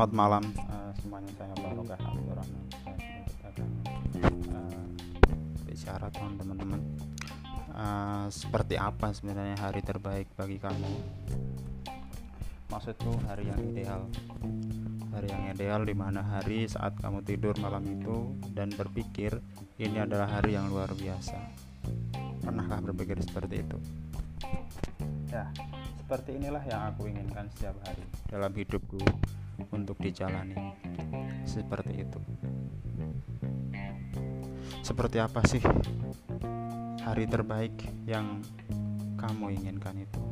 Selamat malam uh, semuanya. Saya Barokah Abdurrahman saya akan uh, bicara teman-teman. Uh, seperti apa sebenarnya hari terbaik bagi kamu? Maksudku hari yang ideal. Hari yang ideal di mana hari saat kamu tidur malam itu dan berpikir ini adalah hari yang luar biasa. Pernahkah berpikir seperti itu? Ya seperti inilah yang aku inginkan setiap hari dalam hidupku untuk dijalani. Seperti itu. Seperti apa sih hari terbaik yang kamu inginkan itu?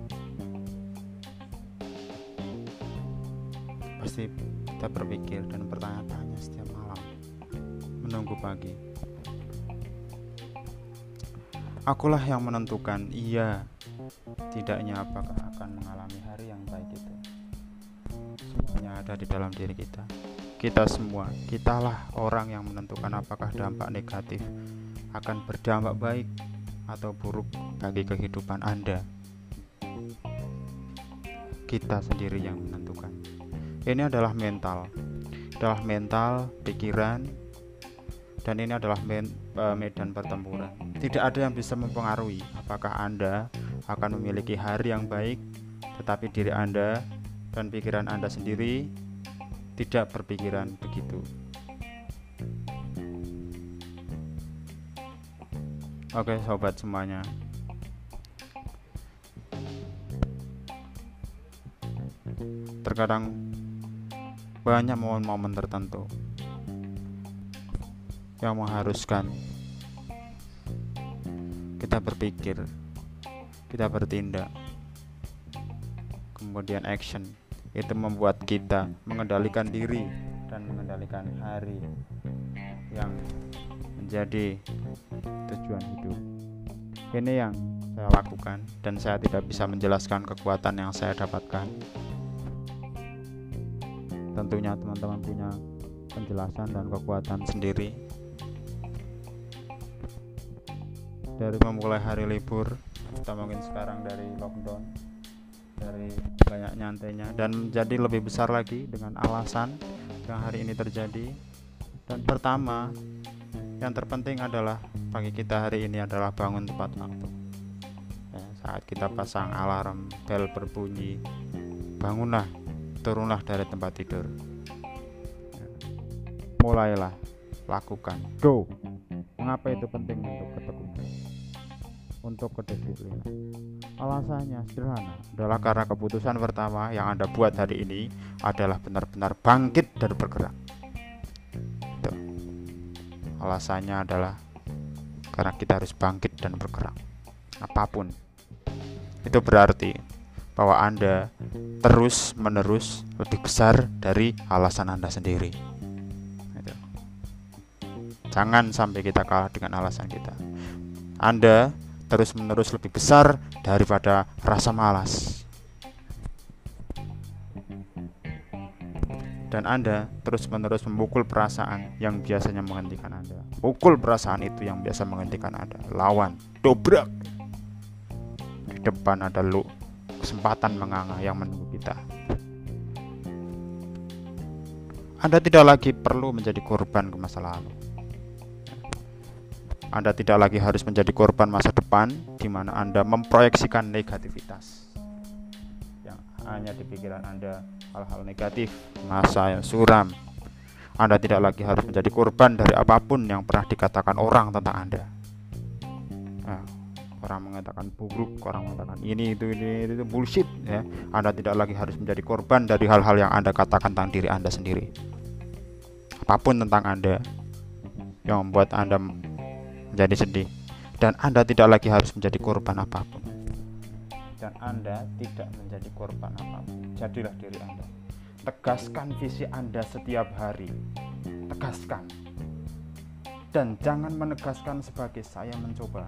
Pasti kita berpikir dan bertanya-tanya setiap malam, menunggu pagi. Akulah yang menentukan iya tidaknya apakah akan mengalami hari yang baik itu semuanya ada di dalam diri kita. Kita semua kitalah orang yang menentukan apakah dampak negatif akan berdampak baik atau buruk bagi kehidupan Anda. Kita sendiri yang menentukan. Ini adalah mental. Adalah mental pikiran dan ini adalah e, medan pertempuran. Tidak ada yang bisa mempengaruhi apakah Anda akan memiliki hari yang baik, tetapi diri Anda dan pikiran Anda sendiri tidak berpikiran begitu. Oke, sobat semuanya. Terkadang banyak momen-momen tertentu yang mengharuskan kita berpikir kita bertindak kemudian action. Itu membuat kita mengendalikan diri dan mengendalikan hari yang menjadi tujuan hidup. Ini yang saya lakukan dan saya tidak bisa menjelaskan kekuatan yang saya dapatkan. Tentunya teman-teman punya penjelasan dan kekuatan sendiri. Dari memulai hari libur kita mungkin sekarang dari lockdown dari banyak nyantainya dan menjadi lebih besar lagi dengan alasan yang hari ini terjadi. Dan pertama yang terpenting adalah pagi kita hari ini adalah bangun tepat waktu. Ya, saat kita pasang alarm bel berbunyi bangunlah turunlah dari tempat tidur. Ya, mulailah lakukan. Go. Mengapa itu penting untuk ketekunan untuk kedisiplinan. Alasannya sederhana, adalah karena keputusan pertama yang Anda buat hari ini adalah benar-benar bangkit dan bergerak. Itu. Alasannya adalah karena kita harus bangkit dan bergerak. Apa pun. Itu berarti bahwa Anda terus-menerus lebih besar dari alasan Anda sendiri. Itu. Jangan sampai kita kalah dengan alasan kita. Anda terus-menerus lebih besar daripada rasa malas. Dan Anda terus-menerus memukul perasaan yang biasanya menghentikan Anda. Pukul perasaan itu yang biasa menghentikan Anda. Lawan, dobrak. Di depan ada lu kesempatan menganga yang menunggu kita. Anda tidak lagi perlu menjadi korban ke masa lalu anda tidak lagi harus menjadi korban masa depan di mana Anda memproyeksikan negativitas. Yang hanya di pikiran Anda hal-hal negatif, masa yang suram. Anda tidak lagi harus menjadi korban dari apa pun yang pernah dikatakan orang tentang Anda. Nah, orang mengatakan buruk, orang mengatakan ini itu ini itu bullshit ya. Anda tidak lagi harus menjadi korban dari hal-hal yang Anda katakan tentang diri Anda sendiri. Apa pun tentang Anda yang membuat Anda menjadi sedih dan Anda tidak lagi harus menjadi korban apa pun. Dan Anda tidak menjadi korban apa pun. Jadilah diri Anda. Tegaskan visi Anda setiap hari. Tegaskan. Dan jangan menegaskan sebagai saya mencoba.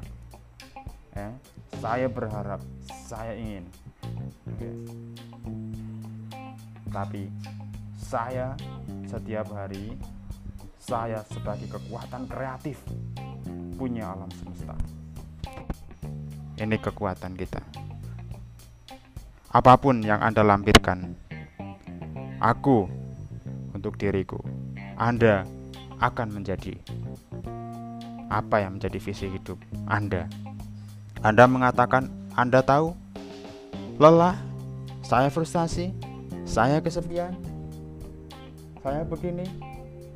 Eh, saya berharap, saya ingin. Okay. Tapi saya setiap hari saya sebagai kekuatan kreatif punya alam semesta. Ini kekuatan kita. Apa pun yang Anda lampirkan, aku untuk diriku. Anda akan menjadi apa yang menjadi visi hidup Anda. Anda mengatakan Anda tahu lelah, saya frustasi, saya kesepian, saya begini,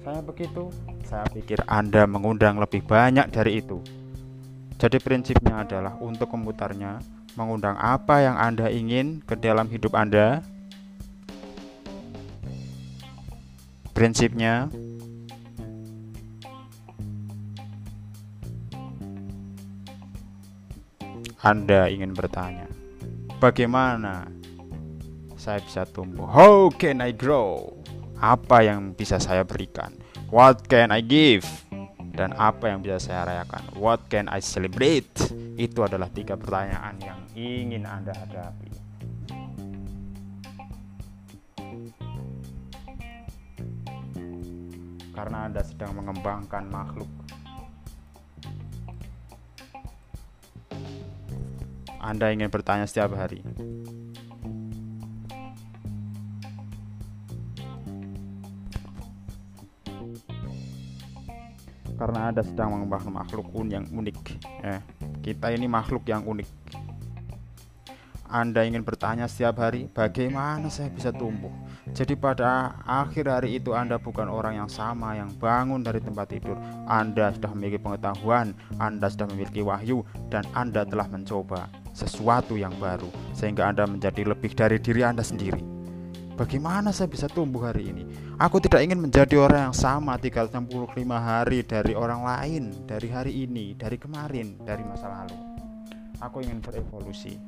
saya begitu. Saya pikir Anda mengundang lebih banyak dari itu. Jadi prinsipnya adalah untuk komputernya mengundang apa yang Anda ingin ke dalam hidup Anda. Prinsipnya Anda ingin bertanya, bagaimana saya bisa tumbuh? How can I grow? Apa yang bisa saya berikan? What can I give? Dan apa yang bisa saya rayakan? What can I celebrate? Itu adalah tiga pertanyaan yang ingin Anda hadapi. Karena Anda sedang mengembangkan makhluk Anda ingin bertanya setiap hari. Karena Anda sedang mengembangkan makhluk yang unik. Eh, kita ini makhluk yang unik. Anda ingin bertanya setiap hari, bagaimana saya bisa tumbuh? Jadi pada akhir hari itu Anda bukan orang yang sama yang bangun dari tempat tidur. Anda sudah memiliki pengetahuan, Anda sudah memiliki wahyu, dan Anda telah mencoba sesuatu yang baru sehingga Anda menjadi lebih dari diri Anda sendiri. Bagaimana saya bisa tumbuh hari ini? Aku tidak ingin menjadi orang yang sama 365 hari dari orang lain, dari hari ini, dari kemarin, dari masa lalu. Aku ingin berevolusi.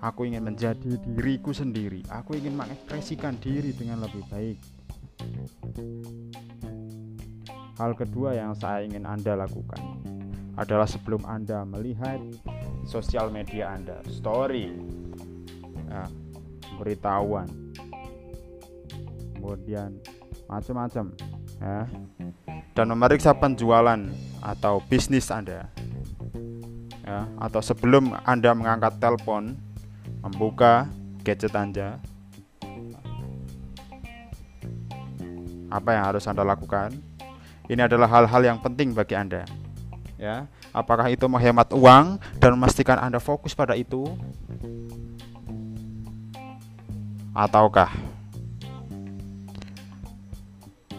Aku ingin menjadi diriku sendiri. Aku ingin mengekspresikan diri dengan lebih baik. Hal kedua yang saya ingin Anda lakukan adalah sebelum Anda melihat sosial media Anda, story, ya, pemberitahuan, kemudian macam-macam, ya, dan memeriksa penjualan atau bisnis Anda, ya, atau sebelum Anda mengangkat telepon, membuka gadget Anda, apa yang harus Anda lakukan? Ini adalah hal-hal yang penting bagi Anda ya. Apakah itu menghemat uang dan memastikan anda fokus pada itu? Ataukah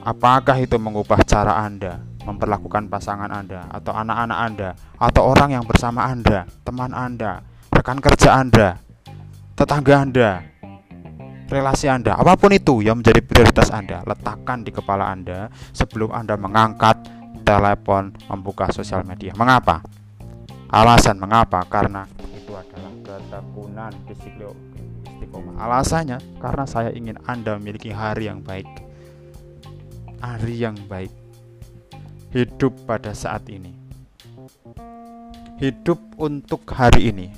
apakah itu mengubah cara anda memperlakukan pasangan anda atau anak-anak anda atau orang yang bersama anda teman anda rekan kerja anda tetangga anda relasi Anda, apa pun itu yang menjadi prioritas Anda, letakkan di kepala Anda sebelum Anda mengangkat telepon, membuka sosial media. Mengapa? Alasan mengapa? Karena itu adalah ketekunan istiqomah. Alasannya karena saya ingin Anda memiliki hari yang baik. Hari yang baik. Hidup pada saat ini. Hidup untuk hari ini.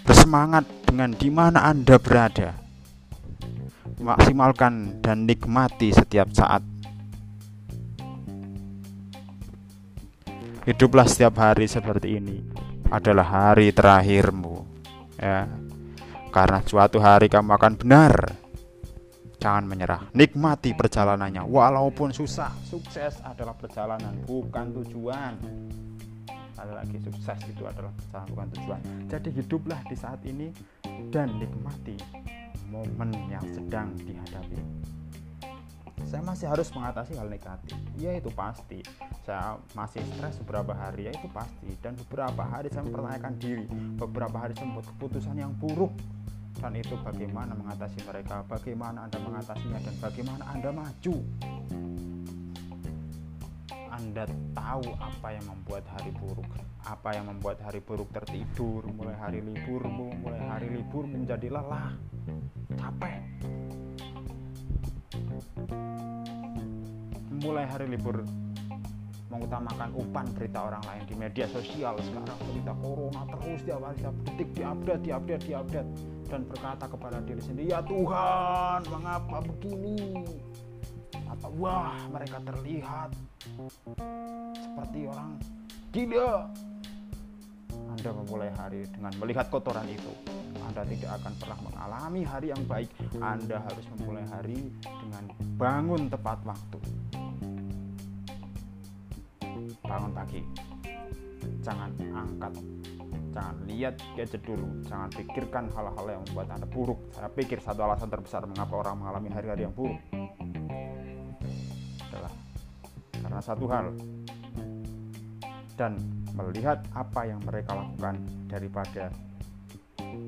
Bersemangat dengan di mana Anda berada. Maksimalkan dan nikmati setiap saat hiduplah setiap hari seperti ini adalah hari terakhirmu ya karena suatu hari kamu akan benar jangan menyerah. Nikmati perjalanannya. Walaupun susah sukses adalah perjalanan bukan tujuan. Ada lagi sukses itu adalah perjalanan bukan tujuan. Jadi hiduplah di saat ini dan nikmati momen yang sedang dihadapi. Saya masih harus mengatasi hal negatif. Ya itu pasti. Saya masih stres beberapa hari ya itu pasti. Dan beberapa hari saya mempertanyakan diri. Beberapa hari saya membuat keputusan yang buruk dan itu bagaimana mengatasi mereka bagaimana anda mengatasinya dan bagaimana anda maju. Anda tahu apa yang membuat hari buruk apa yang membuat hari buruk tertidur mulai hari liburmu mulai hari libur menjadi lelah capek. Mulai hari libur mengutamakan umpan berita orang lain di media sosial sekarang berita corona terus tiap hari tiap detik diupdate diupdate diupdate dan berkata kepada diri sendiri ya Tuhan mengapa begini atau wah mereka terlihat seperti orang gila anda memulai hari dengan melihat kotoran itu Anda tidak akan pernah mengalami hari yang baik. Anda harus memulai hari dengan bangun tepat waktu. Bangun pagi. Jangan angkat jangan lihat gadget dulu. Jangan pikirkan hal-hal yang membuat anda buruk. Saya pikir satu alasan terbesar mengapa orang mengalami hari-hari yang buruk adalah karena satu hal. Dan melihat apa yang mereka lakukan daripada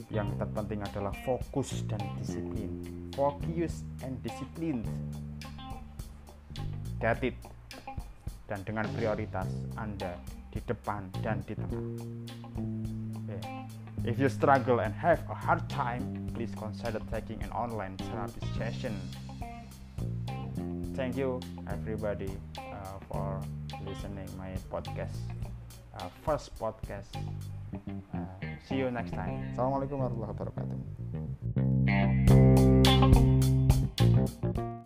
yang terpenting adalah fokus dan disiplin. Focus and discipline. Get it. Dan dengan prioritas Anda di depan dan di tengah If you struggle and have a hard time, please consider taking an online therapy session. Thank you everybody uh, for listening my podcast, uh, first podcast. Uh, see you next time. Assalamualaikum warahmatullahi wabarakatuh.